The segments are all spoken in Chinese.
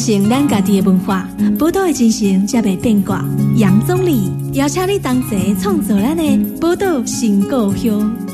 传承咱家己的文化，宝岛的精神才袂变卦。杨总理邀请你同齐创作咱的宝岛新故乡。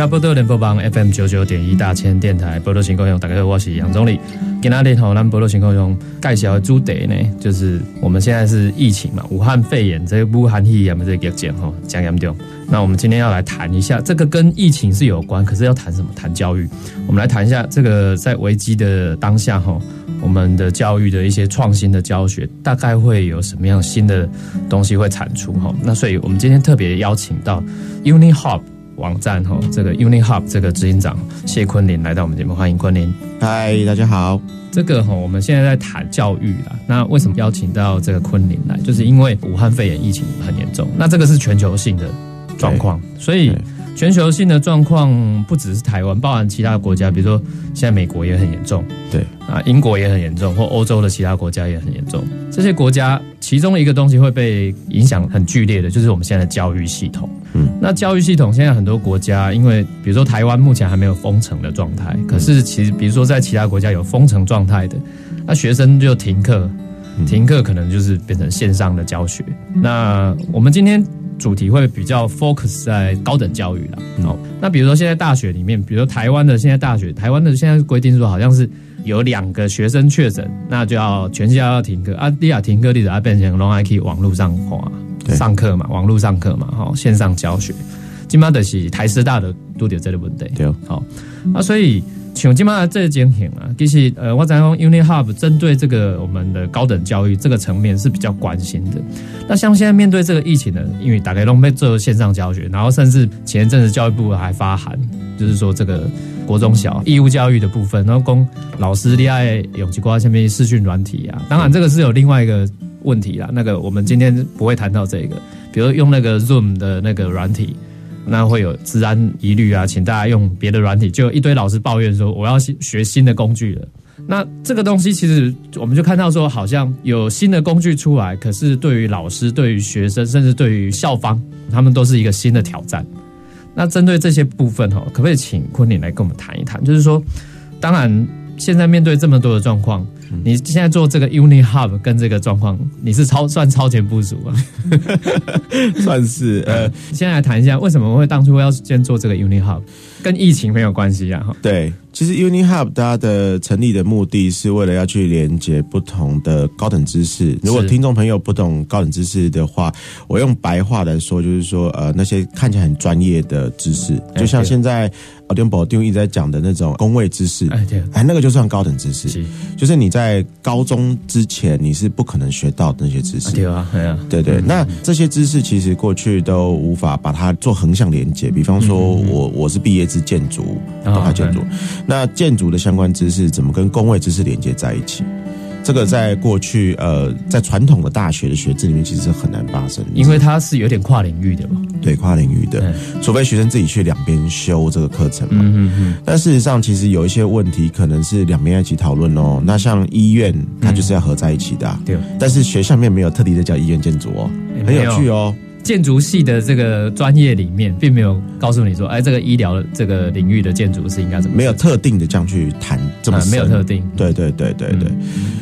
听波多联播网 FM 九九点一大千电台波多情况用，大家好，我是杨总理。今天好，咱波多情况用介绍的主题呢，就是我们现在是疫情嘛，武汉肺炎这个武汉肺炎这个疫情吼讲严重。那我们今天要来谈一下，这个跟疫情是有关，可是要谈什么？谈教育。我们来谈一下这个在危机的当下吼，我们的教育的一些创新的教学，大概会有什么样新的东西会产出哈？那所以我们今天特别邀请到 UniHub。网站哈，这个 UniHub 这个执行长谢坤林来到我们节目，欢迎坤林。嗨，大家好。这个哈，我们现在在谈教育啦。那为什么邀请到这个坤林来？就是因为武汉肺炎疫情很严重，那这个是全球性的状况，所以全球性的状况不只是台湾，包含其他国家，比如说现在美国也很严重，对啊，英国也很严重，或欧洲的其他国家也很严重。这些国家其中一个东西会被影响很剧烈的，就是我们现在的教育系统。嗯，那教育系统现在很多国家，因为比如说台湾目前还没有封城的状态，可是其实比如说在其他国家有封城状态的，那学生就停课，停课可能就是变成线上的教学。那我们今天主题会比较 focus 在高等教育了。哦，那比如说现在大学里面，比如说台湾的现在大学，台湾的现在规定说好像是有两个学生确诊，那就要全校要停课。啊，利亚停课例子啊变成 long I K 网络上滑。上课嘛，网络上课嘛，哈，线上教学，今嘛的是台师大的都有这个问题，对，好，啊，所以像今嘛这个情形啊，其实呃，我在用 UniHub 针对这个我们的高等教育这个层面是比较关心的。那像现在面对这个疫情呢，因为大概都被做线上教学，然后甚至前一阵子教育部还发函，就是说这个国中小义务教育的部分，然后供老师厉害勇气挂下面视讯软体啊，当然这个是有另外一个。问题啦，那个我们今天不会谈到这个，比如用那个 Zoom 的那个软体，那会有治安疑虑啊，请大家用别的软体，就一堆老师抱怨说我要学新的工具了。那这个东西其实我们就看到说，好像有新的工具出来，可是对于老师、对于学生，甚至对于校方，他们都是一个新的挑战。那针对这些部分哈，可不可以请昆凌来跟我们谈一谈？就是说，当然现在面对这么多的状况。你现在做这个 Uni Hub 跟这个状况，你是超算超前部署啊？算是呃，先来谈一下为什么会当初要先做这个 Uni Hub，跟疫情没有关系啊？哈，对。其实 Uni Hub 它的成立的目的是为了要去连接不同的高等知识。如果听众朋友不懂高等知识的话，我用白话来说，就是说呃那些看起来很专业的知识，就像现在奥丁宝丁一直在讲的那种工位知识，哎对，哎那个就算高等知识，就是你在高中之前你是不可能学到的那些知识。对啊，对啊，对对。那这些知识其实过去都无法把它做横向连接。比方说我我是毕业之建筑，啊建筑。那建筑的相关知识怎么跟工位知识连接在一起？这个在过去呃，在传统的大学的学制里面，其实是很难发生的，因为它是有点跨领域的嘛。对，跨领域的，除非学生自己去两边修这个课程嘛。嗯嗯。但事实上，其实有一些问题可能是两边一起讨论哦。那像医院，它就是要合在一起的。对。但是学校面没有特地在教医院建筑哦，很有趣哦。建筑系的这个专业里面，并没有告诉你说，哎，这个医疗这个领域的建筑是应该怎么？没有特定的这样去谈这么没有特定。对对对对对。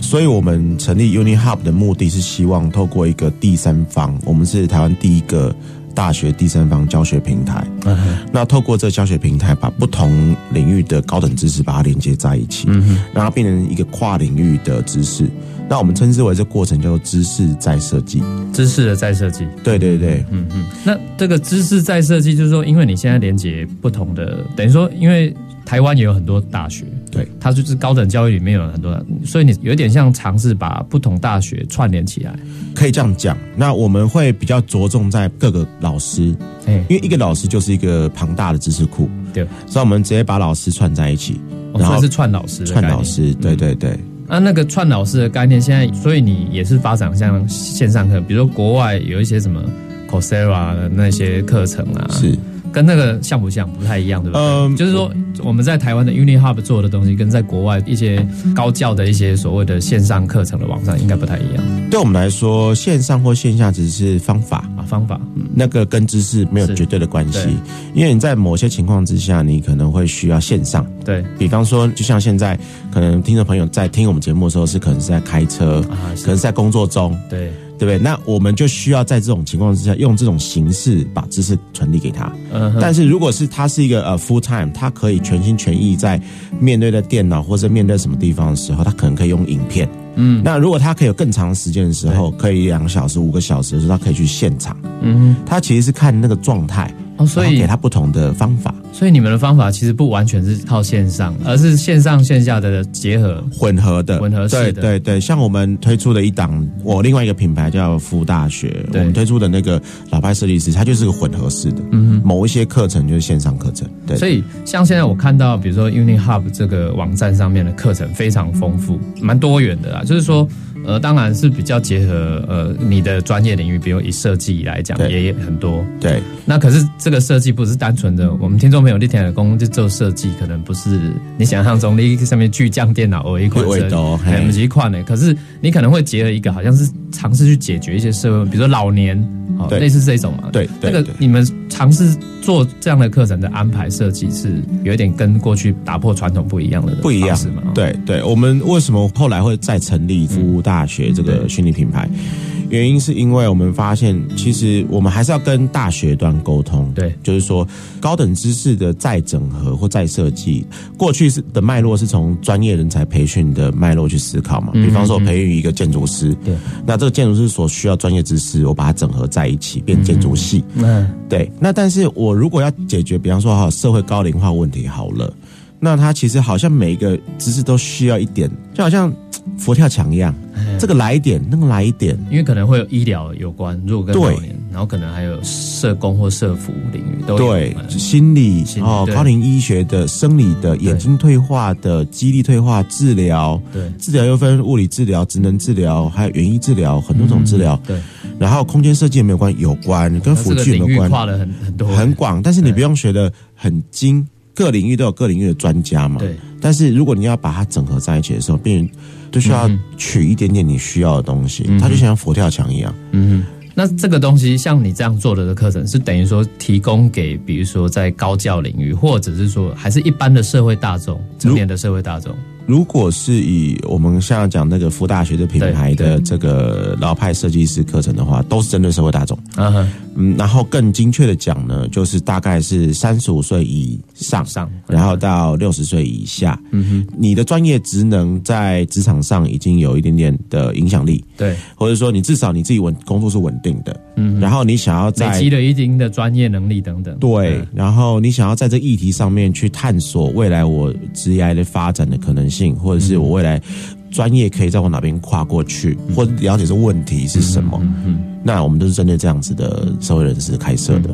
所以我们成立 Uni Hub 的目的是希望透过一个第三方，我们是台湾第一个大学第三方教学平台。嗯那透过这教学平台，把不同领域的高等知识把它连接在一起，嗯让它变成一个跨领域的知识。那我们称之为这过程叫做知识再设计，知识的再设计。对对对，嗯嗯。那这个知识再设计，就是说，因为你现在连接不同的，等于说，因为台湾也有很多大学，对，它就是高等教育里面有很多，所以你有点像尝试把不同大学串联起来，可以这样讲。那我们会比较着重在各个老师，哎，因为一个老师就是一个庞大的知识库，对，所以我们直接把老师串在一起，然后是串老师，串老师，对对对。那那个串老师的概念，现在所以你也是发展像线上课，比如说国外有一些什么 Coursera 的那些课程啊，是。跟那个像不像？不太一样，对不对？嗯就是说我们在台湾的 UniHub 做的东西，跟在国外一些高教的一些所谓的线上课程的网站应该不太一样对我们来说，线上或线下只是方法，啊，方法。嗯，那个跟知识没有是绝对的关系。因为你在某些情况之下，你可能会需要线上。对比方说，就像现在，可能听众朋友在听我们节目的时候，是可能是在开车，啊，可能是在工作中，对，对不对？那我们就需要在这种情况之下，用这种形式把知识传递给他。嗯哼，但是如果是他是一个呃 full time，他可以全心全意在面对的电脑或者面对什么地方的时候，他可能可以用影片。嗯那如果他可以有更长的时间的时候，可以两个小时、五个小时的时候，他可以去现场。嗯他其实是看那个状态，哼，哦，所以给他不同的方法所以你们的方法其实不完全是靠线上，而是线上线下的结合。混合的。混合式的对对对，像我们推出的一档，我另外一个品牌叫福大学，我对们推出的那个老派设计师，它就是个混合式的。嗯某一些课程就是线上课程，对哼，所以像现在我看到，比如说 UniHub 这个网站上面的课程非常丰富，蛮多元的啦。就是说，呃，当然是比较结合呃你的专业领域，比如以设计来讲对也很多。对那可是这个设计不是单纯的，我们听众朋友你听的工就做设计，可能不是你想象中你上面巨匠电脑而一款会设计，的嘿哎不是一款的。可是你可能会结合一个，好像是尝试去解决一些社会比如说老年，哦，类似这种嘛。对对对那个你们尝试做这样的课程的安排设计，是有一点跟过去打破传统不一样的不一样方式嘛？哦，对对，我们为什么后来会再成立服务大学这个虚拟品牌？原因是因为我们发现，其实我们还是要跟大学端沟通。对就是说高等知识的再整合或再设计，过去是的脉络是从专业人才培训的脉络去思考嘛。比方说，我培育一个建筑师，对，那这个建筑师所需要专业知识，我把它整合在一起，变建筑系。嗯，对，那但是我如果要解决，比方说哈社会高龄化问题好了，那它其实好像每一个知识都需要一点，就好像 佛跳墙一样，这个来一点，那个来一点。因为可能会有医疗有关，如果跟对老年，然后可能还有社工或社服领域都有。对，嗯心理哦，高龄医学的、生理的、眼睛退化的、肌力退化治疗，对治疗又分物理治疗、职能治疗，还有园艺治疗，很多种治疗。对，然后空间设计有没有关？有关，跟辅这个具有没有关？领域跨了很很多，很广，但是你不用学的很精，各领域都有各领域的专家嘛。对。但是如果你要把它整合在一起的时候，变就需要取一点点你需要的东西，它就像佛跳墙一样。嗯哼。那这个东西，像你这样做的的课程，是等于说提供给，比如说在高教领域，或者是说还是一般的社会大众，成年的社会大众。如果是以我们现在讲那个福大学的品牌的这个老派设计师课程的话，都是针对社会大众。嗯，然后更精确的讲呢，就是大概是三十五岁以上，上然后到六十岁以下。嗯哼，你的专业职能在职场上已经有一点点的影响力，对，或者说你至少你自己稳工作是稳定的。嗯，然后你想要累在积了一定的专业能力等等。对，然后你想要在这议题上面去探索未来我职业的发展的可能性，或者是我未来专业可以再往哪边跨过去，或者了解这问题是什么。嗯，那我们都是针对这样子的社会人士开设的。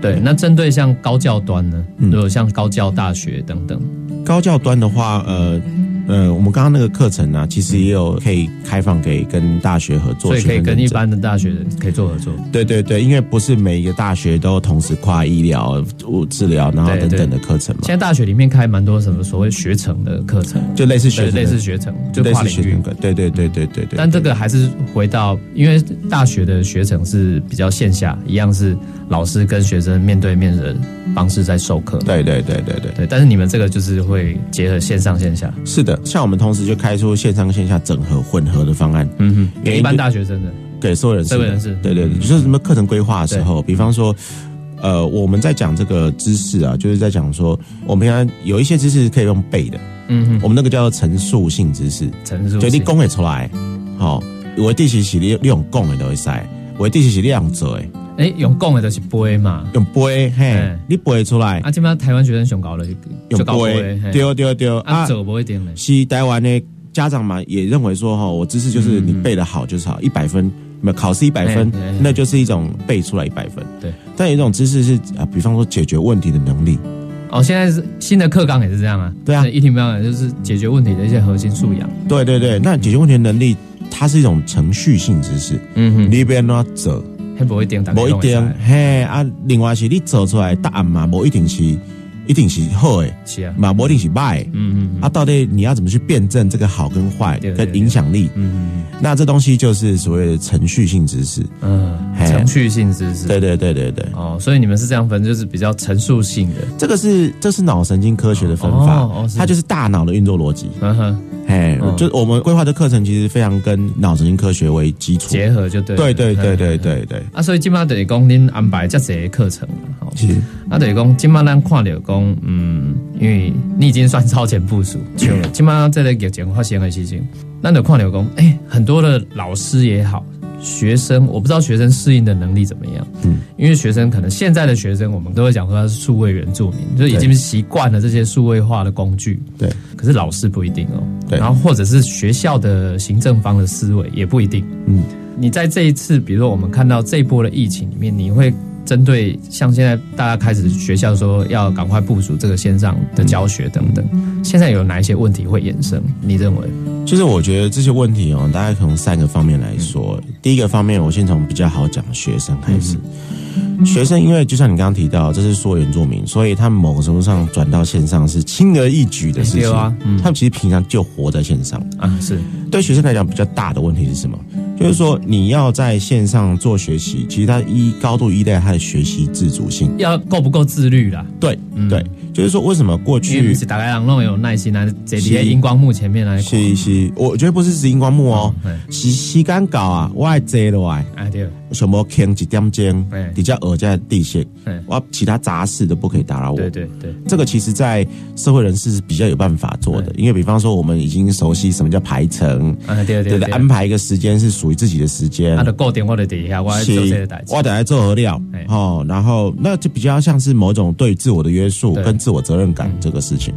对。那针对像高教端呢，嗯如果像高教大学等等，高教端的话，呃呃，我们刚刚那个课程呢、其实也有可以开放给跟大学合作，所以可以跟一般的大学可以做合作。对对对，因为不是每一个大学都同时跨医疗、治疗，然后等等的课程嘛。现，在大学里面开蛮多什么所谓学程的课程，就类似学类似学程，就类跨领域。对对对对对对。但这个还是回到，因为大学的学程是比较线下，一样是老师跟学生面对面的方式在授课。对对对对对，对，但是你们这个就是会结合线上线下，是的，像我们同时就开出线上线下整合混合的方案，嗯哼，给一般大学生的，给所有人所有。人是对对对，就是什么课程规划的时候，比方说。呃，我们在讲这个知识啊，就是在讲说，我们平常有一些知识可以用背的，嗯哼，我们那个叫做陈述性知识，陈述就你性讲会出来，好、我的地是是你你用讲的都会使，我的地是是你用做的，哎，用讲的就是背嘛，用背，嘿嘿，你背出来，啊，基本上台湾学生上高了就用搞背背，，嘿。丢丢丢啊，走不一定嘞，是台湾的家长嘛，也认为说哈，我知识就是你背的好就是好，一百分，没有考试一百分那就是一种背出来一百分。对，但有一种知识是啊，比方说解决问题的能力，哦，现在是新的课纲也是这样啊，对啊。一听标准就是解决问题的一些核心素养，对对对，那解决问题的能力，它是一种程序性知识，嗯哼，你边要走，还不一定，不一定，嘿啊，另外是你做出来答案嘛，不一定是。一定是好诶，是啊，嘛不一定是坏，嗯嗯，啊，到底你要怎么去辩证这个好跟坏跟影响力？嗯嗯，那这东西就是所谓的程序性知识，嗯，程序性知识，对对对对对，哦，所以你们是这样分，就是比较陈述性的，这个是这是脑神经科学的分法，它就是大脑的运作逻辑，嗯哼，哎，就我们规划的课程其实非常跟脑神经科学为基础。结合，就对，对对对对对对，啊，所以今麦等于讲您安排这些课程，好，是，啊，等于讲今麦咱看了讲，嗯。因为你已经算超前部署，今麦这个疫情发生的事情，那的矿流工，哎，很多的老师也好，学生，我不知道学生适应的能力怎么样。嗯，因为学生可能现在的学生，我们都会讲说他是数位原住民，就已经习惯了这些数位化的工具。对，可是老师不一定哦。对，然后或者是学校的行政方的思维也不一定。嗯，你在这一次，比如说我们看到这一波的疫情里面，你会。针对像现在大家开始学校说要赶快部署这个线上的教学等等，现在有哪一些问题会衍生？你认为？就是我觉得这些问题哦，大概从三个方面来说。第一个方面，我先从比较好讲学生开始。学生因为就像你刚刚提到，这是说原住民，所以他们某个程度上转到线上是轻而易举的事情啊。他们其实平常就活在线上啊。是对学生来讲比较大的问题是什么？就是说，你要在线上做学习，其实它依高度依赖他的学习自主性，要够不够自律啦？对，对，就是说，为什么过去是大概让那么有耐心来在荧光幕前面来？是是，我觉得不是指荧光幕哦，是时间搞啊，我爱坐落来，哎对，什么听几点钟，比较耳在地线，我其他杂事都不可以打扰我。对对对，这个其实在社会人士是比较有办法做的，因为比方说我们已经熟悉什么叫排程，对对对，安排一个时间是属。属于自己的时间，他的固定我的底下，我做这个代我等来做合料，哦，然后那就比较像是某种对自我的约束跟自我责任感这个事情，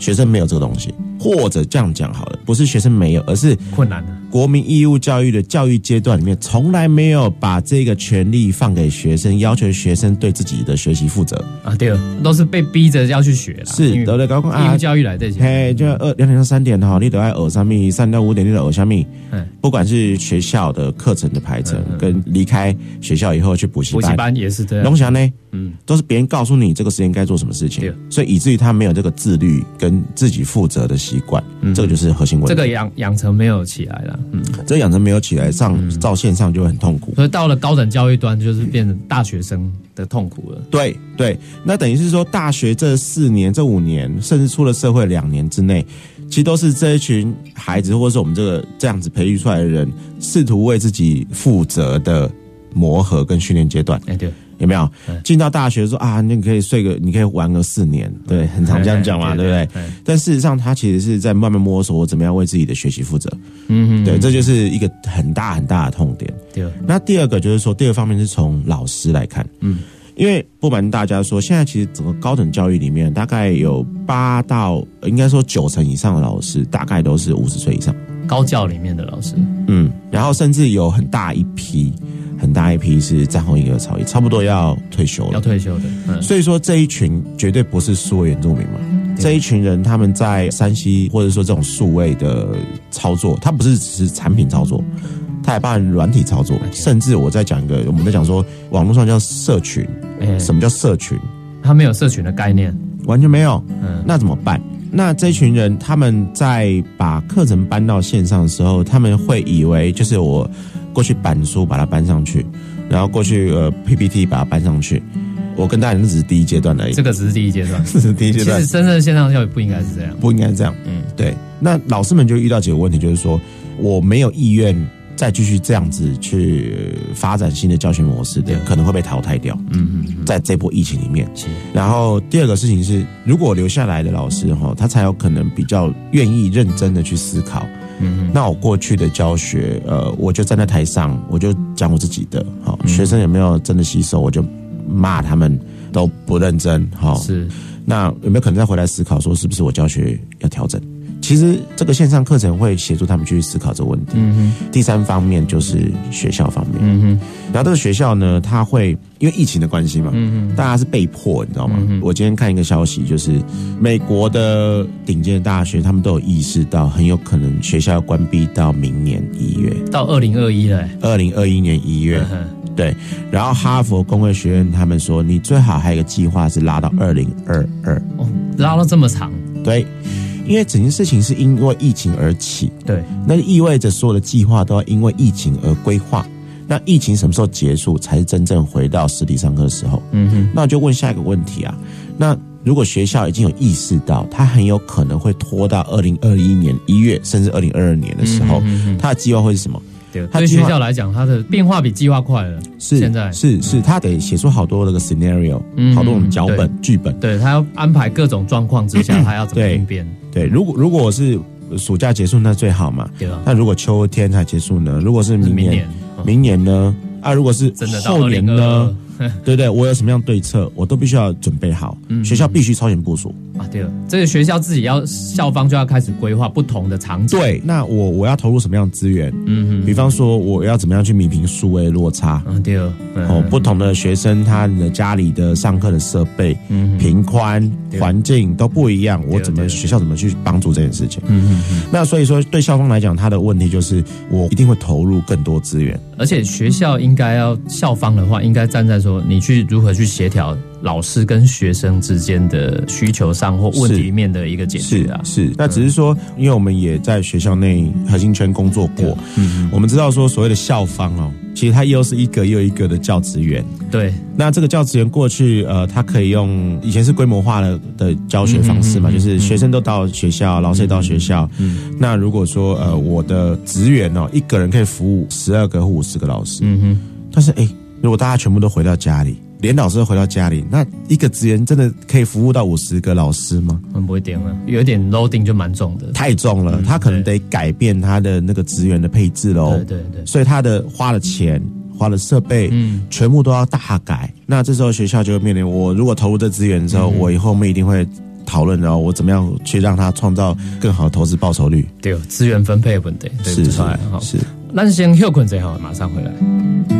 学生没有这个东西。或者这样讲好了，不是学生没有，而是困难的。国民义务教育的教育阶段里面，从来没有把这个权利放给学生，要求学生对自己的学习负责啊。对，都是被逼着要去学了。是，得了高空义务教育来这些。嘿，就二两点到三点哈，你都在耳上面，三到五点你都耳下面。嗯，不管是学校的课程的排程，跟离开学校以后去补习班，补习班也是这样。龙翔呢？嗯，都是别人告诉你这个时间该做什么事情，所以以至于他没有这个自律跟自己负责的习惯，这个就是核心问题。这个养养成没有起来了，嗯，这养成没有起来，上照线上就会很痛苦。所以到了高等教育端，就是变成大学生的痛苦了。对对，那等于是说，大学这四年、这五年，甚至出了社会两年之内，其实都是这一群孩子，或者是我们这个这样子培育出来的人，试图为自己负责的磨合跟训练阶段。哎，对。有没有进到大学说啊？你可以睡个，你可以玩个四年，对，很常这样讲嘛，对不对？但事实上，他其实是在慢慢摸索我怎么样为自己的学习负责。嗯，对，这就是一个很大很大的痛点。对。那第二个就是说，第二方面是从老师来看，嗯，因为不瞒大家说，现在其实整个高等教育里面，大概有八到应该说九成以上的老师，大概都是五十岁以上。高教里面的老师，嗯，然后甚至有很大一批。很大一批是战后婴儿潮，也差不多要退休了。要退休的，所以说这一群绝对不是数位原住民嘛。这一群人他们在山西或者说这种数位的操作，它不是只是产品操作，他还办软体操作。甚至我在讲一个，我们在讲说网络上叫社群，什么叫社群？他没有社群的概念，完全没有。嗯，那怎么办？那这群人他们在把课程搬到线上的时候，他们会以为就是我。过去板书把它搬上去，然后过去呃 PPT 把它搬上去。我跟大家，这只是第一阶段而已。这个只是第一阶段，这是第一阶段。其实真正的线上教育不应该是这样，不应该这样。嗯，对。那老师们就遇到几个问题，就是说我没有意愿再继续这样子去发展新的教学模式的，可能会被淘汰掉。嗯嗯，在这波疫情里面。然后第二个事情是，如果留下来的老师哈，他才有可能比较愿意认真的去思考。嗯，那我过去的教学，呃，我就站在台上，我就讲我自己的，好，学生有没有真的吸收，我就骂他们都不认真，好，是，那有没有可能再回来思考，说是不是我教学要调整？其实这个线上课程会协助他们去思考这个问题。嗯哼。第三方面就是学校方面。嗯哼。然后这个学校呢，他会因为疫情的关系嘛，嗯哼，大家是被迫，你知道吗？我今天看一个消息，就是美国的顶尖大学，他们都有意识到，很有可能学校要关闭到明年一月，到二零二一了。二零二一年一月。对，然后哈佛工卫学院他们说，你最好还有一个计划是拉到二零二二。哦，拉到这么长，对，因为整件事情是因为疫情而起，对，那就意味着所有的计划都要因为疫情而规划。那疫情什么时候结束，才是真正回到实体上课的时候？嗯哼，那我就问下一个问题啊，那如果学校已经有意识到，它很有可能会拖到二零二一年一月，甚至二零二二年的时候，它的计划会是什么？对，对学校来讲，它的变化比计划快了。是现在是是，他得写出好多那个 scenario，嗯好多种脚本剧本。对他要安排各种状况之下，他要怎么对应变？对，如果如果我是暑假结束，那最好嘛。对啊，那如果秋天才结束呢？如果是明年，明年呢？啊，如果是真的到后年二呢？二对不对？我有什么样的对策，我都必须要准备好。嗯学校必须超前部署。啊，对了，这个学校自己要校方就要开始规划不同的场景。，对，那我我要投入什么样的资源？嗯哼比方说，我要怎么样去弥平数位落差？哼，啊对了，嗯哦，不同的学生他的家里的上课的设备、嗯哼频宽、环境都不一样，我怎么学校怎么去帮助这件事情？嗯哼嗯，那所以说，对校方来讲，他的问题就是我一定会投入更多资源。而且学校应该要校方的话，应该站在说你去如何去协调老师跟学生之间的需求上或问题面的一个解决啊。是，那只是说，因为我们也在学校内核心圈工作过，嗯我们知道说所谓的校方哦，其实它又是一个又一个的教职员。对，那这个教职员过去，呃，他可以用以前是规模化的的教学方式嘛，就是学生都到学校，老师也到学校。嗯那如果说呃，我的职员哦，一个人可以服务十二个或五十个老师，嗯哼，但是哎，如果大家全部都回到家里，连老师都回到家里，那一个职员真的可以服务到五十个老师吗？很不会点了，有一点 loading 就蛮重的。太重了，他可能得改变他的那个职员的配置喽。对对对，所以他的花了钱、花的设备，嗯全部都要大改。那这时候学校就会面临，我如果投入这资源之后，嗯我以后我们一定会讨论，然后我怎么样去让他创造更好的投资报酬率。对，资源分配的问题，是。是。那先休困最好，马上回来。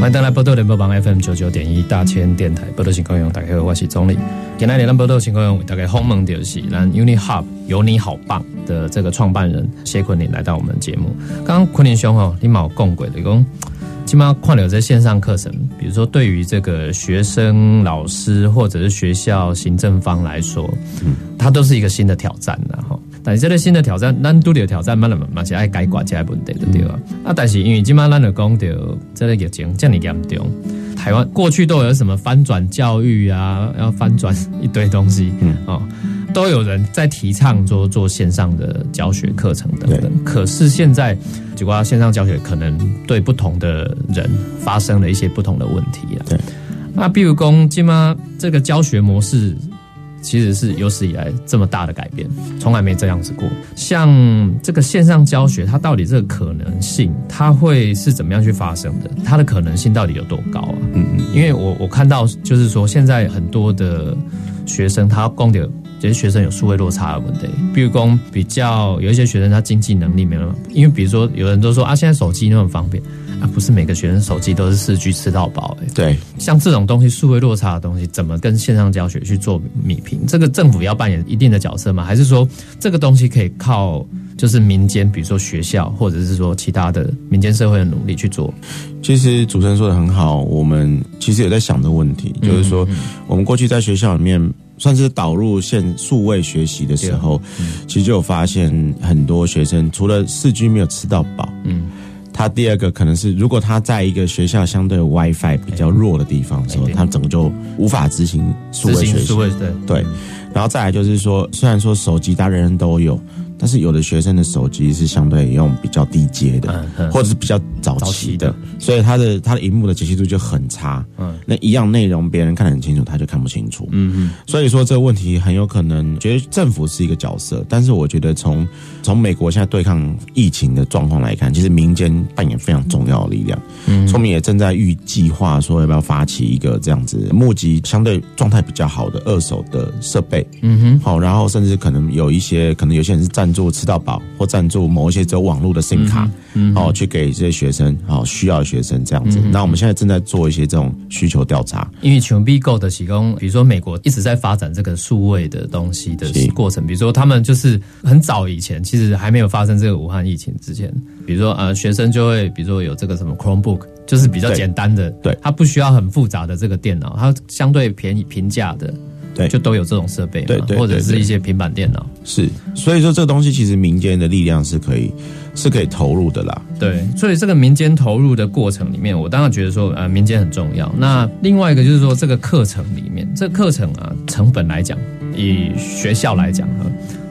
欢迎登来波多联播榜 FM 九九点一大千电台波多情况用，大家好，我是总理。今天咱波多情况用，大概鸿蒙就是咱 Uni Hub 有你好棒的这个创办人谢坤林来到我们节目。刚刚坤林兄哦，你冇共轨的讲，起码看了在线上课程，比如说对于这个学生、老师或者是学校行政方来说，它都是一个新的挑战的哈。但是这个新的挑战，咱拄着挑战，慢慢慢是爱解决这个问题的对啊？啊，但是因为今麦咱就讲到这个疫情这么严重，台湾过去都有什么翻转教育啊，要翻转一堆东西，嗯哦，都有人在提倡做做线上的教学课程等等。可是现在，结果线上教学可能对不同的人发生了一些不同的问题啊。对，那比如讲，今麦这个教学模式。其实是有史以来这么大的改变，从来没这样子过。像这个线上教学，它到底这个可能性，它会是怎么样去发生的？它的可能性到底有多高啊？嗯嗯，因为我我看到就是说，现在很多的学生他供的这些学生有数位落差的问题，比如说比较有一些学生他经济能力没那么，因为比如说有人都说啊，现在手机那么方便啊，不是每个学生手机都是四 G 吃到饱哎、对，像这种东西，数位落差的东西，怎么跟线上教学去做米平？这个政府要扮演一定的角色吗？还是说这个东西可以靠就是民间，比如说学校，或者是说其他的民间社会的努力去做？其实主持人说的很好，我们其实有在想这个问题，就是说，我们过去在学校里面算是导入线数位学习的时候，其实就有发现很多学生除了四 G 没有吃到饱，嗯，他第二个可能是，如果他在一个学校相对 WiFi 比较弱的地方的时候，他整个就无法执行数位学习。对。对，然后再来就是说，虽然说手机大家人人都有，但是有的学生的手机是相对用比较低阶的，嗯嗯或者是比较早早期的期的，所以它的它的荧幕的解析度就很差。嗯那一样内容别人看得很清楚，他就看不清楚。嗯嗯，所以说这个问题很有可能，觉得政府是一个角色，但是我觉得从从美国现在对抗疫情的状况来看，其实民间扮演非常重要的力量。嗯，聪明也正在预计划说要不要发起一个这样子募集相对状态比较好的二手的设备。嗯哼，好，然后甚至可能有一些，可能有些人是赞助吃到饱，或赞助某一些只有网络的 SIM 卡，嗯，哦，去给这些学生，哦需要的学生这样子。那我们现在正在做一些这种需求调查。因为穷 B 购的提供，比如说美国一直在发展这个数位的东西的过程，比如说他们就是很早以前，其实还没有发生这个武汉疫情之前，比如说呃学生就会，比如说有这个什么 Chromebook，就是比较简单的，对。它不需要很复杂的这个电脑，它相对便宜平价的，对就都有这种设备嘛，对对或者是一些平板电脑，是，所以说这个东西其实民间的力量是可以是可以投入的啦。对，所以这个民间投入的过程里面，我当然觉得说，呃，民间很重要。那另外一个就是说，这个课程里面，这个课程啊，成本来讲，以学校来讲啊，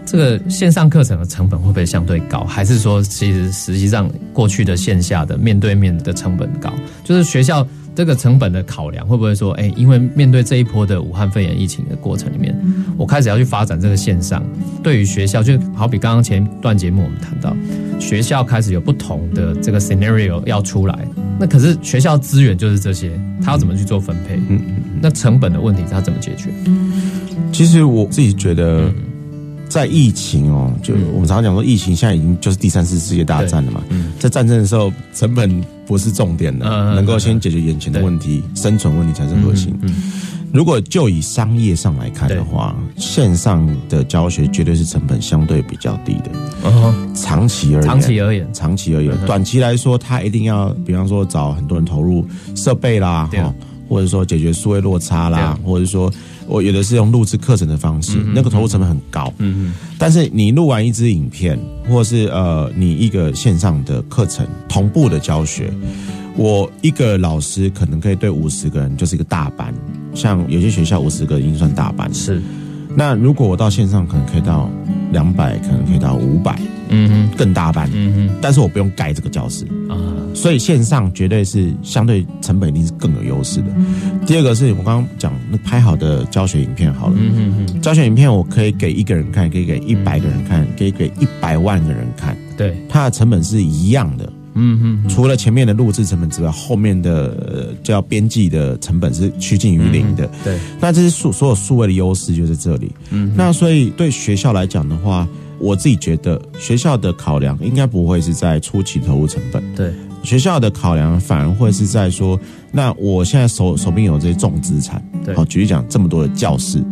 这个线上课程的成本会不会相对高？还是说，其实实际上过去的线下的面对面的成本高？就是学校这个成本的考量，会不会说，哎，因为面对这一波的武汉肺炎疫情的过程里面，我开始要去发展这个线上，对于学校，就好比刚刚前段节目我们谈到，学校开始有不同的这个 scenario 要出来，那可是学校资源就是这些，他要怎么去做分配？嗯嗯，那成本的问题他怎么解决？其实我自己觉得，在疫情哦，就我们常常讲说，疫情现在已经就是第三次世界大战了嘛。在战争的时候，成本不是重点的，能够先解决眼前的问题，生存问题才是核心。如果就以商业上来看的话，线上的教学绝对是成本相对比较低的。哦，长期而言，长期而言，长期而言，短期来说，他一定要，比方说找很多人投入设备啦，或者说解决数位落差啦或者说我有的是用录制课程的方式，那个投入成本很高。嗯但是你录完一支影片，或是呃你一个线上的课程同步的教学，我一个老师可能可以对五十个人就是一个大班，像有些学校五十个已经算大班。是，那如果我到线上，可能可以到两百，可能可以到五百，嗯哼，更大班。嗯但是我不用盖这个教室，啊，所以线上绝对是相对成本一定是更有优势的。第二个是我刚刚讲那拍好的教学影片好了，嗯嗯嗯，教学影片我可以给一个人看，可以给一百个人看，可以给一百万个人看，对，它的成本是一样的。嗯哼，除了前面的录制成本之外，后面的呃叫编辑的成本是趋近于零的。对，那这些数所有数位的优势就在这里。嗯，那所以对学校来讲的话，我自己觉得学校的考量应该不会是在初期投入成本，对，学校的考量反而会是在说，那我现在手手边有这些重资产，对好，举例讲，这么多的教室。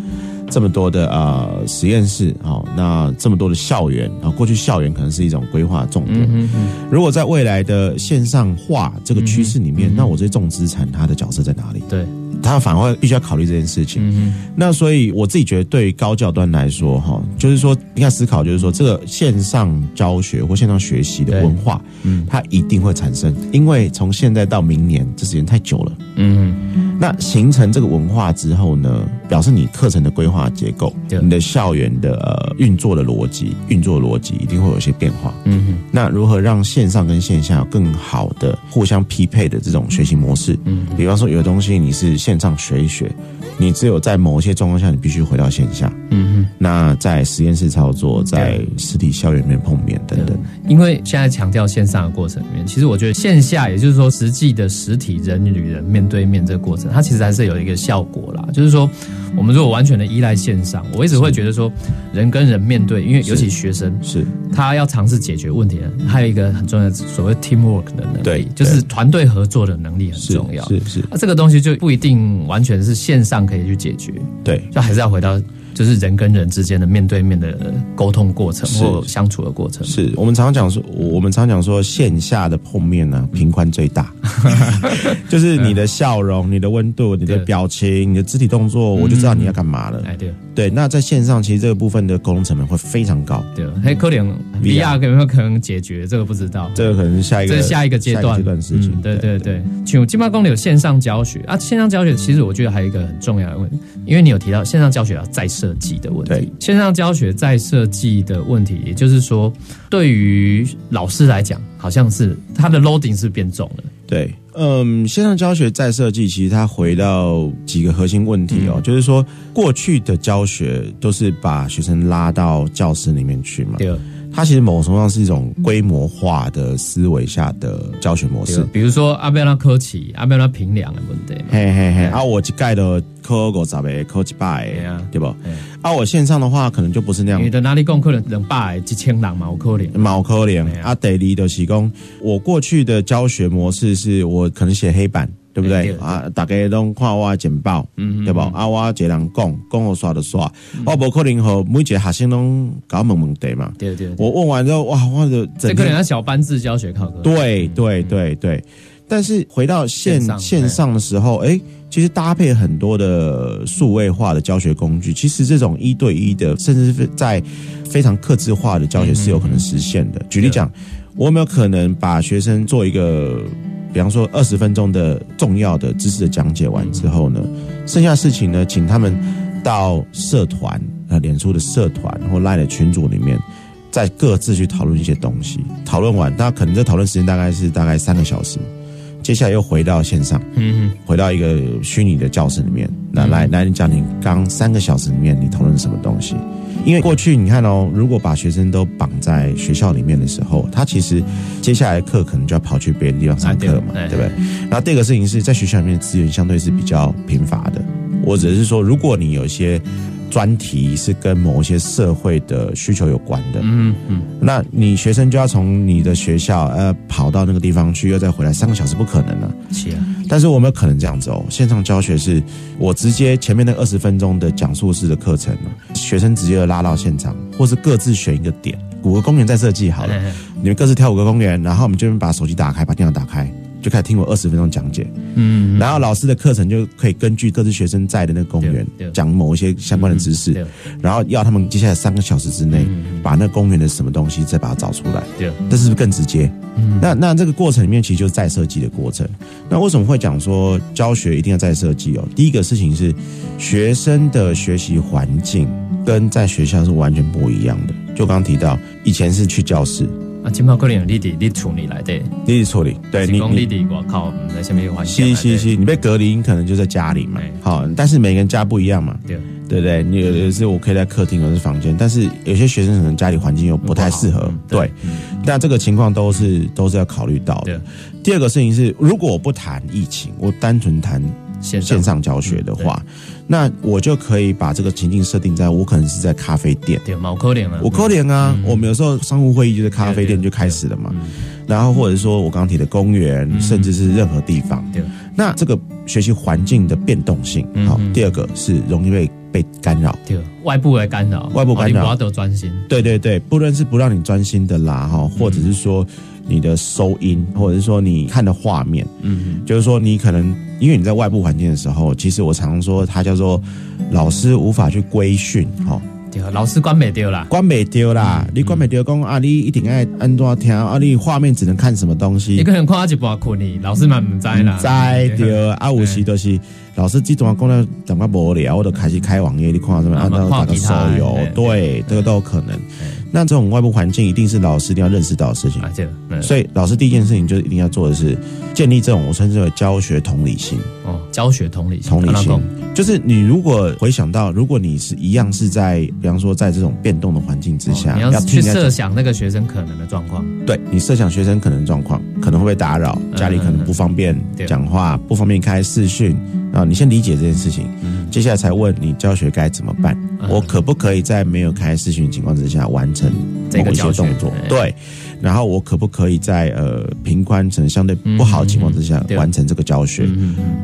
这么多的呃实验室，好，那这么多的校园啊，过去校园可能是一种规划重点。如果在未来的线上化这个趋势里面，那我这些重资产它的角色在哪里？对，他反而会必须要考虑这件事情。嗯那所以我自己觉得，对于高教端来说，哈，就是说应该思考，就是说这个线上教学或线上学习的文化，嗯它一定会产生，因为从现在到明年这时间太久了。嗯那形成这个文化之后呢，表示你课程的规划结构，对你的校园的呃运作的逻辑、运作逻辑一定会有一些变化。嗯哼，那如何让线上跟线下有更好的互相匹配的这种学习模式？嗯，比方说有的东西你是线上学一学，你只有在某些状况下你必须回到线下。嗯哼。那在实验室操作，在实体校园里面碰面等等。因为现在强调线上的过程里面，其实我觉得线下，也就是说实际的实体人与人面对面这个过程，它其实还是有一个效果啦。就是说，我们如果完全的依赖线上，我一直会觉得说，人跟人面对，因为尤其学生，是他要尝试解决问题，还有一个很重要的所谓 teamwork 的能对力，就是团队合作的能力很重要。是是，那这个东西就不一定完全是线上可以去解决，对。就还是要回到就是人跟人之间的面对面的沟通过程是。或相处的过程。是我们常常讲说，我们常讲说线下的碰面呢、频宽最大，就是你的笑容、你的温度、你的表情、你的肢体动作，我就知道你要干嘛了。哎，对。对，那在线上其实这个部分的沟通成本会非常高，对，嘿，可能 VR 有没有可能解决？这个不知道。这个可能是下一个这是下一个阶段。阶段事情。嗯对对对，像金马公里有线上教学？啊，线上教学其实我觉得还有一个很重要的问题，因为你有提到线上教学要再设计的问题。线上教学再设计的问题，也就是说，对于老师来讲，好像是他的 loading 是变重了。对，嗯，线上教学再设计，其实它回到几个核心问题哦，就是说过去的教学都是把学生拉到教室里面去嘛，对它其实某种程度上是一种规模化的思维下的教学模式，。比如说阿贝拉科奇、阿贝拉平凉的问题嘛。嘿嘿嘿，啊，我一盖的科五十个，科一百对啊个，对不？啊，我线上的话，可能就不是那样你的哪里讲可能两百几千人嘛，有可能。毛可怜对啊啊，得离的提供。我过去的教学模式是我可能写黑板，对不对啊？大家都看我的简报，嗯对不？啊，我一个人讲，讲我刷就刷，我无可能和每一个学生拢搞问问题嘛。对对对，我问完之后，哇，我的这可能要小班制教学考科。对对对对，但是回到线线上线上的时候，哎，其实搭配很多的数位化的教学工具，其实这种一对一的，甚至是在非常克制化的教学是有可能实现的。举例讲，我有没有可能把学生做一个，比方说二十分钟的重要的知识的讲解完之后呢，剩下的事情呢，请他们到社团啊，脸书的社团或 Line 的群组里面。再各自去讨论一些东西，讨论完，那可能这讨论时间大概是大概三个小时，接下来又回到线上，嗯回到一个虚拟的教室里面，那来来，你讲你刚三个小时里面你讨论什么东西？因为过去你看哦，如果把学生都绑在学校里面的时候，他其实接下来的课可能就要跑去别的地方上课嘛，对不对？然后第二个事情是在学校里面的资源相对是比较贫乏的，我只是说，如果你有一些专题是跟某一些社会的需求有关的，嗯嗯，那你学生就要从你的学校呃跑到那个地方去，又再回来三个小时，不可能了、是啊，但是我们有可能这样子哦，线上教学是我直接前面那二十分钟的讲述式的课程，学生直接拉到现场，或是各自选一个点，五个公园再设计好了，哎。你们各自挑五个公园，然后我们这边把手机打开，把电脑打开。就开始听我二十分钟讲解，嗯，然后老师的课程就可以根据各自学生在的那个公园讲某一些相关的知识，然后要他们接下来三个小时之内嗯把那公园的什么东西再把它找出来。对，这是不是更直接？嗯那那这个过程里面其实就是再设计的过程。那为什么会讲说教学一定要再设计哦？第一个事情是学生的学习环境跟在学校是完全不一样的。就刚刚提到，以前是去教室，啊，今麦可能你伫你厝里来的，你是错的，对你你你。伫外口，唔在下面环境。是是是，你被隔离，你可能就在家里嘛哎。好，但是每个人家不一样嘛，对，对不对？你有的是我可以在客厅，有的是房间，但是有些学生可能家里环境又不太适合嗯，对。那这个情况都是都是要考虑到的。第二个事情是，如果我不谈疫情，我单纯谈线线上教学的话，那我就可以把这个情境设定在我可能是在咖啡店。对，毛可能啊，我可怜啊，我们有时候商务会议就是咖啡店就开始了嘛，然后或者说我刚刚提的公园，甚至是任何地方，对，那这个学习环境的变动性，好，第二个是容易被被干扰。对，外部来干扰，外部干扰。哦你不要得专心，对对对，不论是不让你专心的啦，哈，或者是说你的收音，或者是说你看的画面，嗯，就是说你可能因为你在外部环境的时候，其实我常说它叫做老师无法去规训，哈，对，老师关没丢啦，关没丢啦，你关没丢，讲啊，你一定要按怎听啊，你画面只能看什么东西。一，个人看一半困呢，老师嘛唔知啦，在对啊，有时都是老师这段讲了感觉无聊，我就开始开网页，你看什么啊按照打个看其他手游，对，这个都有可能。那这种外部环境一定是老师一定要认识到的事情。啊，，对，嗯。所以老师第一件事情就是一定要做的是建立这种我称之为教学同理心。哦，教学同理心，同理心。就是你如果回想到，如果你是一样是在，比方说在这种变动的环境之下，哦你要去设想那个学生可能的状况，对你设想学生可能状况，可能会被打扰，家里可能不方便对讲话，不方便开视讯啊。你先理解这件事情，接下来才问你教学该怎么办。嗯我可不可以在没有开视讯情况之下完成某一些动作？哎对，然后我可不可以在呃平宽可能相对不好的情况之下完成这个教学？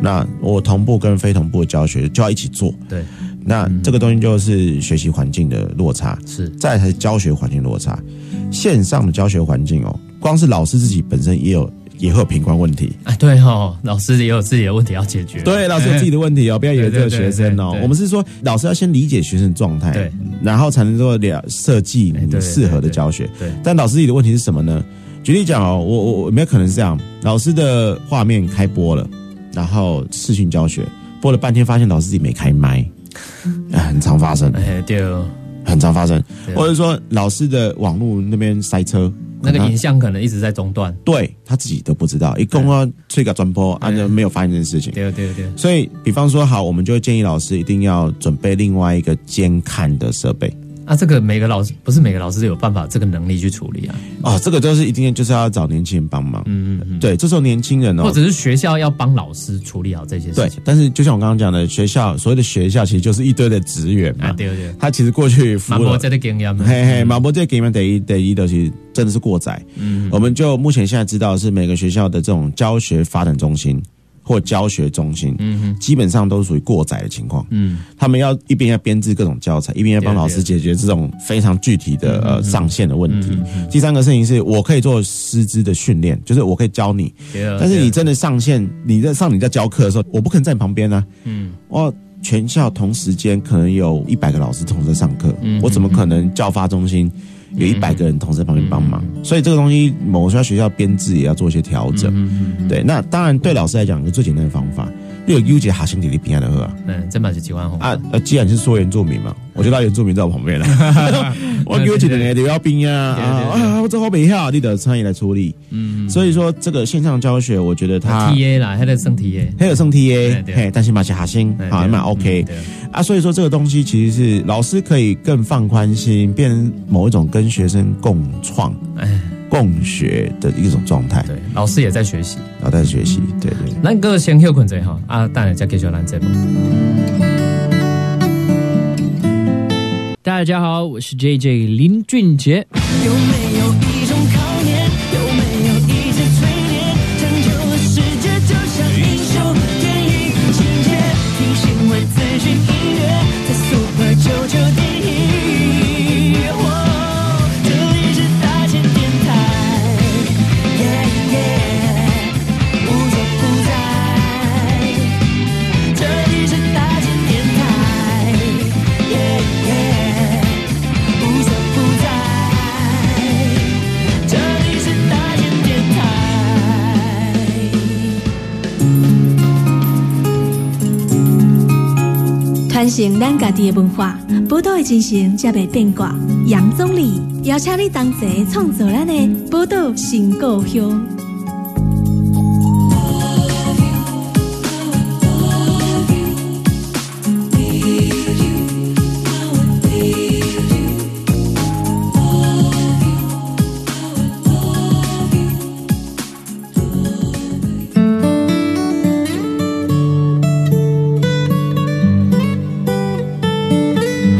那我同步跟非同步的教学就要一起做。对，那这个东西就是学习环境的落差，是再才是教学环境落差。线上的教学环境哦，光是老师自己本身也有也会有评观问题。哎，对哦，老师也有自己的问题要解决。对，老师有自己的问题哦，不要以为只有学生哦 我们是说，老师要先理解学生的状态，对，然后才能够了设计你适合的教学。对，但老师自己的问题是什么呢？举例讲哦，我我没有可能是这样？老师的画面开播了，然后视讯教学播了半天，发现老师自己没开麦，哎 很常发生，哎，对哦，很常发生，或者说老师的网络那边塞车，那个影像可能一直在中断。对他自己都不知道，一共要这个转播，啊，就没有发现这件事情。对对对，所以，比方说，好，我们就会建议老师一定要准备另外一个监看的设备。啊，这个每个老师不是每个老师都有办法这个能力去处理啊。哦，这个都是一定就是要找年轻人帮忙。嗯嗯嗯，对，这时候年轻人哦，或者是学校要帮老师处理好这些事对情。，但是就像我刚刚讲的，学校所谓的学校其实就是一堆的职员啊，嘛，对对，他其实过去服务了。马博这个经验嘛，嘿嘿，马博这给你们第一得一的，其实真的是过载。嗯，我们就目前现在知道是每个学校的这种教学发展中心或教学中心，嗯哼。基本上都是属于过载的情况。嗯，他们要一边要编制各种教材，一边要帮老师解决这种非常具体的呃上线的问题。第三个事情是我可以做师资的训练，就是我可以教你，但是你真的上线，你在上你在教课的时候，我不可能在你旁边啊。嗯，哦，全校同时间可能有一百个老师同时在上课，嗯我怎么可能教发中心有一百个人同时在旁边帮忙？嗯所以这个东西，某些学校编制也要做一些调整。对，那当然对老师来讲，就最简单的方法，你有优解哈心体力平安的喝啊。嗯，这蛮是几万红啊，呃，既然是说原住民嘛，我就让原住民在我旁边了。我给我几个人留要兵啊啊啊！我这好没下，你的参与来处理。嗯，所以说，这个线上教学，我觉得它 T A 啦，还得升 T A，还有升 TA，对对嘿，但是嘛是哈星哎好，蛮 OK 啊。所以说，这个东西其实是老师可以更放宽心，变成某一种跟学生共创、哎，共学的一种状态，对，老师也在学习。老在学习。对对。咱个先休困者哈，啊，等下再继续咱节目。大家好，我是 J J 林俊杰。承咱家己的文化，宝岛的精神才袂变卦。杨总理邀请你同齐创造咱的宝岛新故乡。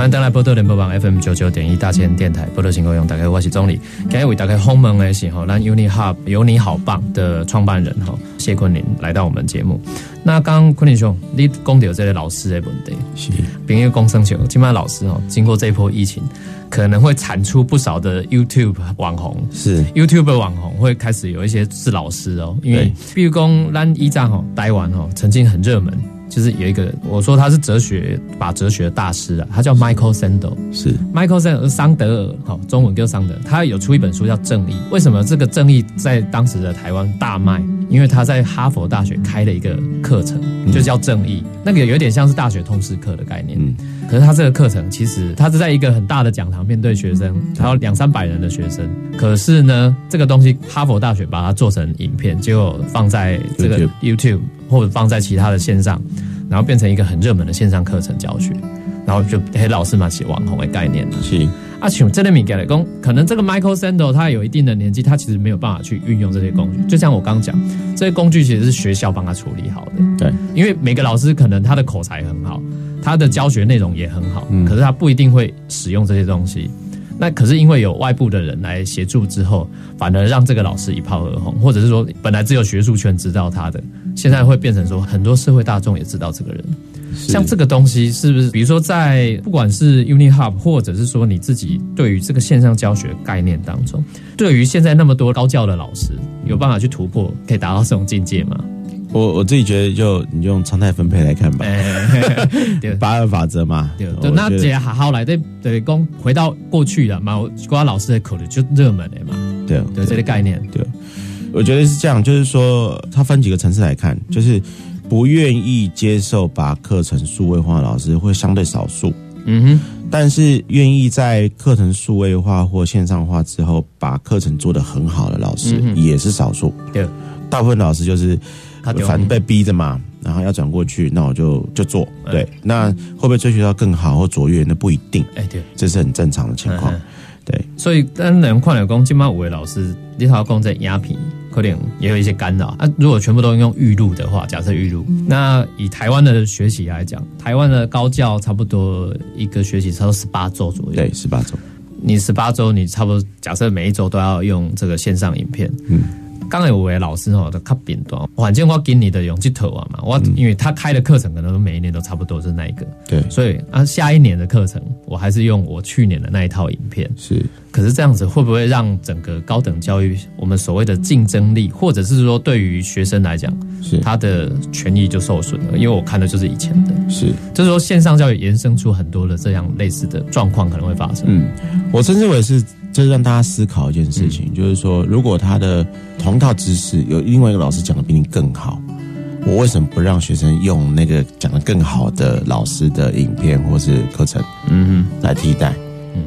欢迎登来波多联播网 FM 九九点一大千电台波多新歌用，大家好我是钟理。今日为大家访问的是吼，咱 Uni Hub 有你好棒的创办人哈谢坤林来到我们节目。那刚刚坤林兄，你讲到这个老师的问题，是朋友公生球，今麦老师哦，经过这一波疫情，可能会产出不少的 YouTube 网红。是 YouTube 网红会开始有一些是老师哦，因为对比如讲咱一战哦，台湾哦曾经很热门，就是有一个我说他是哲学把哲学的大师啊，他叫 Michael Sandel。是 Michael Sandel 桑德尔，好，中文叫桑德尔，他有出一本书叫《正义》。为什么这个正义在当时的台湾大卖？因为他在哈佛大学开了一个课程，就叫正义，那个有点像是大学通识课的概念。嗯可是他这个课程其实他是在一个很大的讲堂面对学生，还有两三百人的学生。可是呢，这个东西哈佛大学把它做成影片，结果放在这个 YouTube 或者放在其他的线上，然后变成一个很热门的线上课程教学。然后就黑老师嘛写网红的概念了。是啊，像这类米给来工，可能这个 Michael Sandel 他有一定的年纪，他其实没有办法去运用这些工具。就像我刚讲，这些工具其实是学校帮他处理好的。对，因为每个老师可能他的口才很好，他的教学内容也很好，嗯可是他不一定会使用这些东西。那可是因为有外部的人来协助之后，反而让这个老师一炮而红，或者是说本来只有学术圈知道他的，现在会变成说很多社会大众也知道这个人。像这个东西是不是，比如说在不管是 UniHub，或者是说你自己对于这个线上教学概念当中，对于现在那么多高教的老师，有办法去突破，可以达到这种境界吗？我我自己觉得就你用常态分配来看吧，八二法则嘛，对，那只要好好来对对，讲回到过去了嘛，我瓜老师的口里就热门的嘛，对对这个概念，对。我觉得是这样，就是说，它分几个层次来看，就是不愿意接受把课程数位化的老师会相对少数，嗯哼，但是愿意在课程数位化或线上化之后，把课程做得很好的老师嗯也是少数。对，大部分老师就是他反正被逼着嘛，然后要转过去，那我就就做。嗯对，那会不会追求到更好或卓越？那不一定，哎对，这是很正常的情况。嗯。对，所以当然看了讲，今晚五位老师你头讲在鸦片，可能也有一些干扰啊。如果全部都用预录的话，假设预录，那以台湾的学习来讲，台湾的高教差不多一个学期差不多十八周左右。对，十八周。你十八周，你差不多假设每一周都要用这个线上影片。嗯，刚才有位老师吼，都较扁端，反正我给你的用这头啊嘛，我、因为他开的课程可能每一年都差不多是那一个，对，所以啊下一年的课程我还是用我去年的那一套影片。是可是这样子会不会让整个高等教育我们所谓的竞争力，或者是说对于学生来讲，是他的权益就受损了？因为我看的就是以前的，是。就是说线上教育延伸出很多的这样类似的状况可能会发生。嗯，我称之为是，就是让大家思考一件事情，就是说，如果他的同一套知识有另外一个老师讲的比你更好，我为什么不让学生用那个讲的更好的老师的影片或是课程嗯来替代？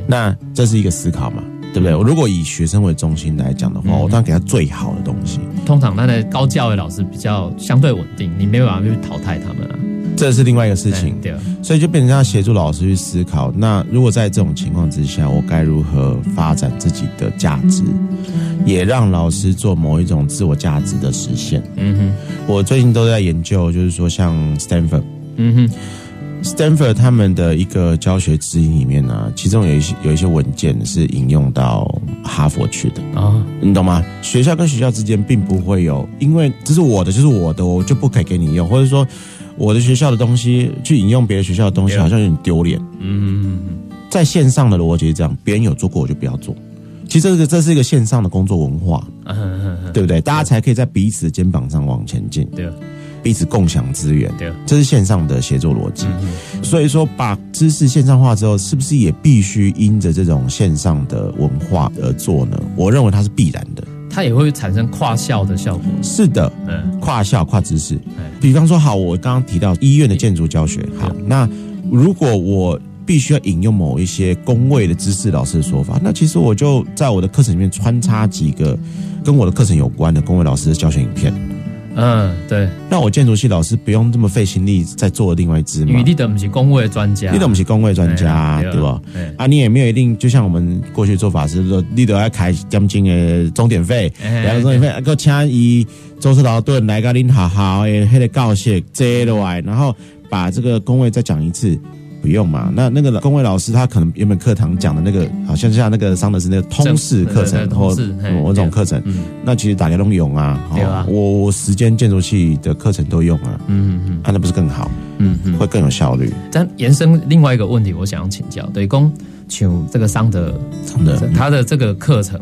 那这是一个思考嘛，对不对？如果以学生为中心来讲的话，嗯我当然给他最好的东西，通常他的高教的老师比较相对稳定，你没有办法去淘汰他们啊。这是另外一个事情。对，对所以就变成要协助老师去思考，那如果在这种情况之下，我该如何发展自己的价值，也让老师做某一种自我价值的实现。嗯哼，我最近都在研究，就是说像 Stanford。嗯哼，Stanford 他们的一个教学指引里面呢、其中有一些有一些文件是引用到哈佛去的，啊，你懂吗？学校跟学校之间并不会有，因为这是我的就是我的，我就不可以给你用，或者说我的学校的东西去引用别的学校的东西，好像有点丢脸。嗯在线上的逻辑是这样，别人有做过我就不要做。其实这个这是一个线上的工作文化，嗯嗯嗯，对不对？大家才可以在彼此的肩膀上往前进，对彼此共享资源，对，这是线上的协作逻辑。所以说，把知识线上化之后，是不是也必须因着这种线上的文化而做呢？我认为它是必然的。它也会产生跨校的效果。是的，嗯跨校跨知识哎。比方说，好，我刚刚提到医院的建筑教学，好，那如果我必须要引用某一些工位的知识老师的说法，那其实我就在我的课程里面穿插几个跟我的课程有关的工位老师的教学影片，嗯，对，那我建筑系老师不用这么费心力再做另外一支嘛因为。你的不是工位专家，你等不是工位专家对吧？？啊，你也没有一定，就像我们过去做法是说，你都要开奖金的钟点费，哎两个钟点费，够请伊舟车劳顿来个恁好好的迄个教室接落来，然后把这个工位再讲一次。不用嘛？那那个工位老师他可能原本课堂讲的那个，好像像那个桑德斯那个通识课程或某种课程，嗯那其实打开都用啊。我我时间建筑系的课程都用啊，嗯嗯啊，那不是更好，嗯嗯。会更有效率？但延伸另外一个问题，我想要请教，对，公像这个桑德，桑德，他的这个课程，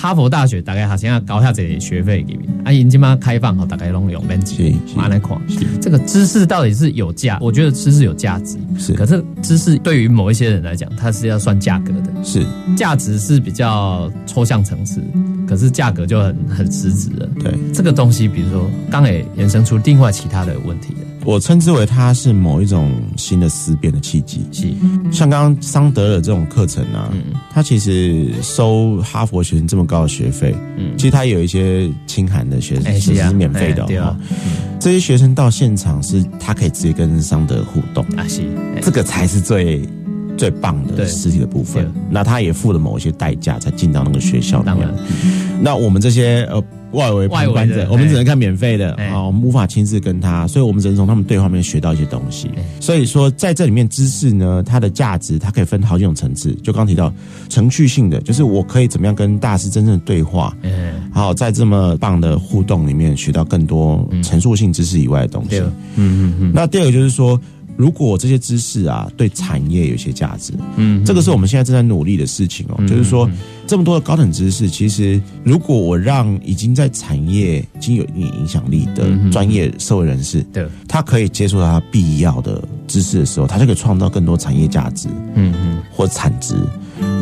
哈佛大学大概好像要高下这学费给你，啊，因今嘛开放好，大概拢用免是钱，是拿来看，这个知识到底是有价，我觉得知识有价值，是。可是知识对于某一些人来讲，它是要算价格的，是。价值是比较抽象层次，可是价格就很很实质了。对。这个东西，比如说刚也衍生出另外其他的问题了，我称之为它是某一种新的思辨的契机。是，像刚刚桑德尔这种课程啊，嗯。他其实收哈佛学生这么高的学费，嗯。其实他有一些清寒的学生，其实是免费的啊。这些学生到现场是他可以直接跟桑德互动，啊是，哎。这个才是最最棒的实体的部分。那他也付了某一些代价才进到那个学校里面当然。，那我们这些呃外围旁观者我们只能看免费的哎啊，我们无法亲自跟他，所以我们只能从他们对话里面学到一些东西哎。所以说，在这里面知识呢，它的价值它可以分好几种层次。就刚提到程序性的，就是我可以怎么样跟大师真正的对话，嗯，好在这么棒的互动里面学到更多陈述性知识以外的东西。，嗯嗯嗯，那第二个就是说，如果这些知识啊对产业有些价值，嗯，这个是我们现在正在努力的事情哦。就是说，这么多的高等知识，其实如果我让已经在产业已经有一定影响力的专业社会人士，对，他可以接触到他必要的知识的时候，他就可以创造更多产业价值嗯嗯或产值。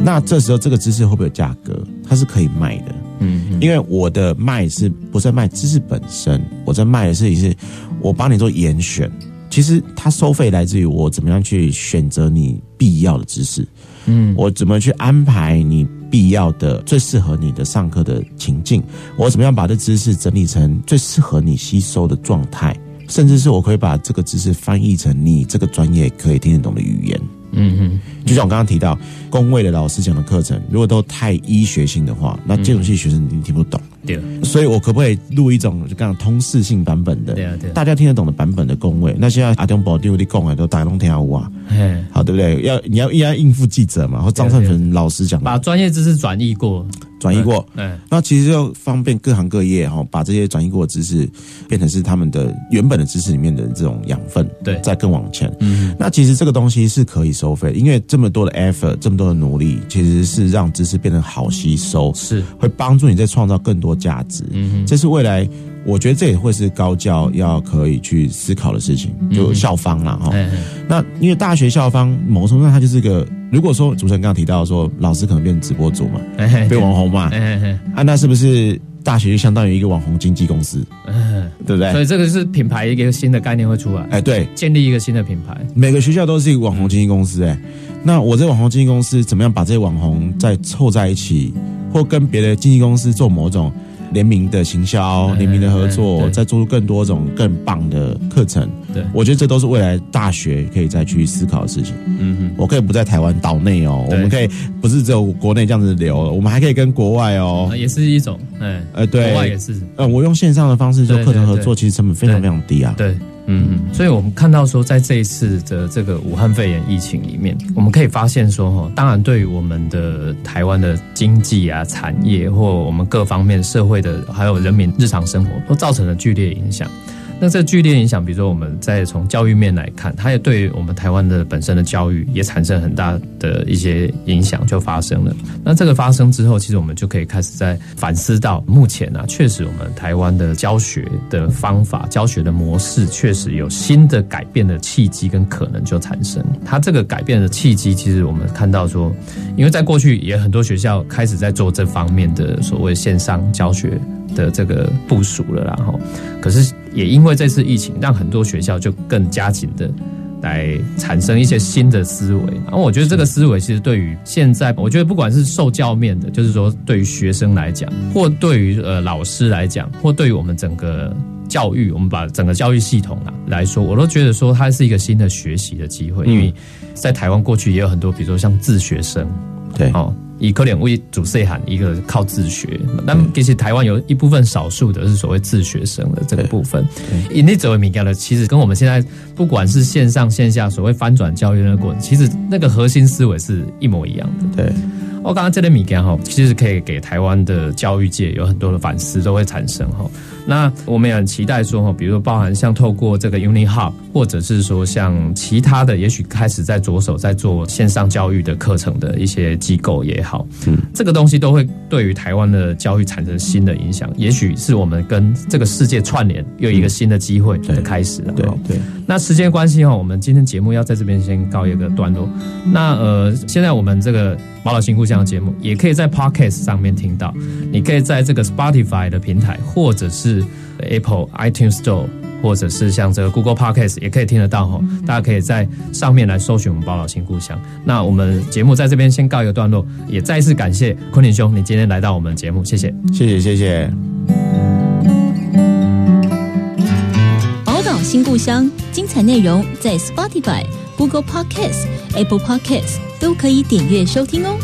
那这时候这个知识会不会有价格？它是可以卖的。嗯嗯，因为我的卖是不是在卖知识本身？我在卖的事情是，我帮你做严选。其实它收费来自于我怎么样去选择你必要的知识，嗯我怎么去安排你必要的、最适合你的上课的情境，我怎么样把这知识整理成最适合你吸收的状态，甚至是我可以把这个知识翻译成你这个专业可以听得懂的语言。嗯嗯就像我刚刚提到，工位的老师讲的课程，如果都太医学性的话，那建筑系学生一定听不懂。对。所以我可不可以录一种就刚刚通识性版本的，对啊对啊。大家听得懂的版本的工位？那现在阿东保丢的讲的都大家都听得懂啊，好对不对？要你要要应付记者嘛，或张善存老师讲的。把专业知识转译过，转移过。嗯那其实就方便各行各业哈，把这些转移过的知识变成是他们的原本的知识里面的这种养分，对。再更往前。嗯。那其实这个东西是可以收费，因为这么多的 effort，这么多的努力，其实是让知识变得好吸收，是，会帮助你在创造更多价值。嗯哼。这是未来，我觉得这也会是高教要可以去思考的事情，就校方啦哈。哎那因为大学校方某种程度上它就是个，如果说主持人刚刚提到说老师可能变直播主嘛，哎变网红嘛，啊，那是不是大学就相当于一个网红经纪公司，嗯，对不对？所以这个是品牌一个新的概念会出来，哎，对，建立一个新的品牌，每个学校都是一个网红经纪公司、哎，那我这个网红经纪公司怎么样把这些网红再凑在一起，或跟别的经纪公司做某种联名的行销、嗯联名的合作，再做出更多种更棒的课程？对。我觉得这都是未来大学可以再去思考的事情。嗯哼。我可以不在台湾岛内哦，我对们可以不是只有国内这样子流，我们还可以跟国外哦。哼，。也是一种，哎，呃，对，国外也是，呃，我用线上的方式做对。课程合作，其实成本非常非常低啊。对，嗯，所以我们看到说，在这一次的这个武汉肺炎疫情里面，我们可以发现说，哈，当然对于我们的台湾的经济啊、产业或我们各方面社会的，还有人民日常生活，都造成了剧烈影响。那这剧烈影响，比如说我们再从教育面来看，它也对我们台湾的本身的教育也产生很大的一些影响，就发生了。那这个发生之后，其实我们就可以开始在反思到，目前啊，确实我们台湾的教学的方法、教学的模式，确实有新的改变的契机跟可能就产生。它这个改变的契机，其实我们看到说，因为在过去也很多学校开始在做这方面的所谓线上教学的这个部署了，然后，可是也因为这次疫情，让很多学校就更加紧的来产生一些新的思维。然后我觉得这个思维其实对于现在，我觉得不管是受教面的，就是说对于学生来讲，或对于呃老师来讲，或对于我们整个。教育，我们把整个教育系统啊来说，我都觉得说它是一个新的学习的机会，因为在台湾过去也有很多，比如说像自学生，对，哦，以可怜为主内涵，一个靠自学。那其实台湾有一部分少数的是所谓自学生的这个部分，以那则为敏感的，其实跟我们现在不管是线上线下所谓翻转教育的那个过程，其实那个核心思维是一模一样的。对，我刚刚这类米干哈，其实可以给台湾的教育界有很多的反思都会产生哈。那我们也很期待说哈，比如说包含像透过这个 Uni Hub，或者是说像其他的，也许开始在着手在做线上教育的课程的一些机构也好，嗯，这个东西都会对于台湾的教育产生新的影响，也许是我们跟这个世界串联又一个新的机会的开始了。对对，那时间关系哈，我们今天节目要在这边先告一个段落。那呃，现在我们这个宝岛新故乡的节目也可以在 Podcast 上面听到，你可以在这个 Spotify 的平台，或者是 Apple iTunes Store，或者是像这个 Google Podcast 也可以听得到哈。大家可以在上面来搜寻我们宝岛新故乡。那我们节目在这边先告一个段落，也再次感谢昆凌兄，你今天来到我们节目，谢谢。谢谢谢谢。宝岛新故乡，精彩内容在 Spotify、Google Podcasts、Apple Podcasts 都可以点阅收听哦。